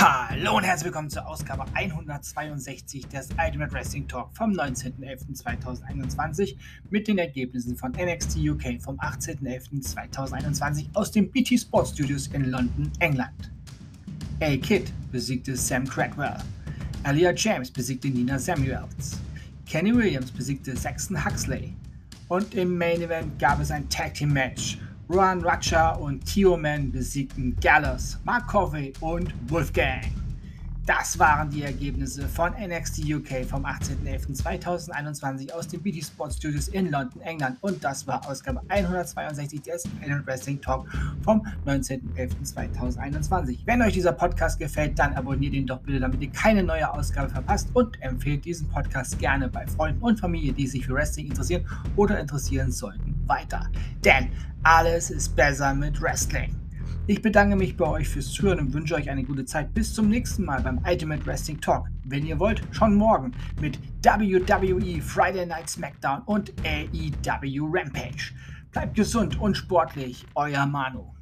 Hallo und herzlich willkommen zur Ausgabe 162 des Ultimate Wrestling Talk vom 19.11.2021 mit den Ergebnissen von NXT UK vom 18.11.2021 aus den BT Sports Studios in London, England. A-Kid besiegte Sam Cradwell. Alia James besiegte Nina Samuels. Kenny Williams besiegte Saxon Huxley. Und im Main Event gab es ein Tag Team Match Ruan Ratcha und Tioman besiegten Gallus, Mark Covey und Wolfgang. Das waren die Ergebnisse von NXT UK vom 18.11.2021 aus den BT Sports Studios in London, England. Und das war Ausgabe 162 des Planet Wrestling Talk vom 19.11.2021. Wenn euch dieser Podcast gefällt, dann abonniert ihn doch bitte, damit ihr keine neue Ausgabe verpasst und empfehlt diesen Podcast gerne bei Freunden und Familie, die sich für Wrestling interessieren oder interessieren sollten, weiter. Denn alles ist besser mit Wrestling. Ich bedanke mich bei euch fürs Zuhören und wünsche euch eine gute Zeit. Bis zum nächsten Mal beim Ultimate Wrestling Talk. Wenn ihr wollt, schon morgen mit WWE Friday Night SmackDown und AEW Rampage. Bleibt gesund und sportlich, euer Manu.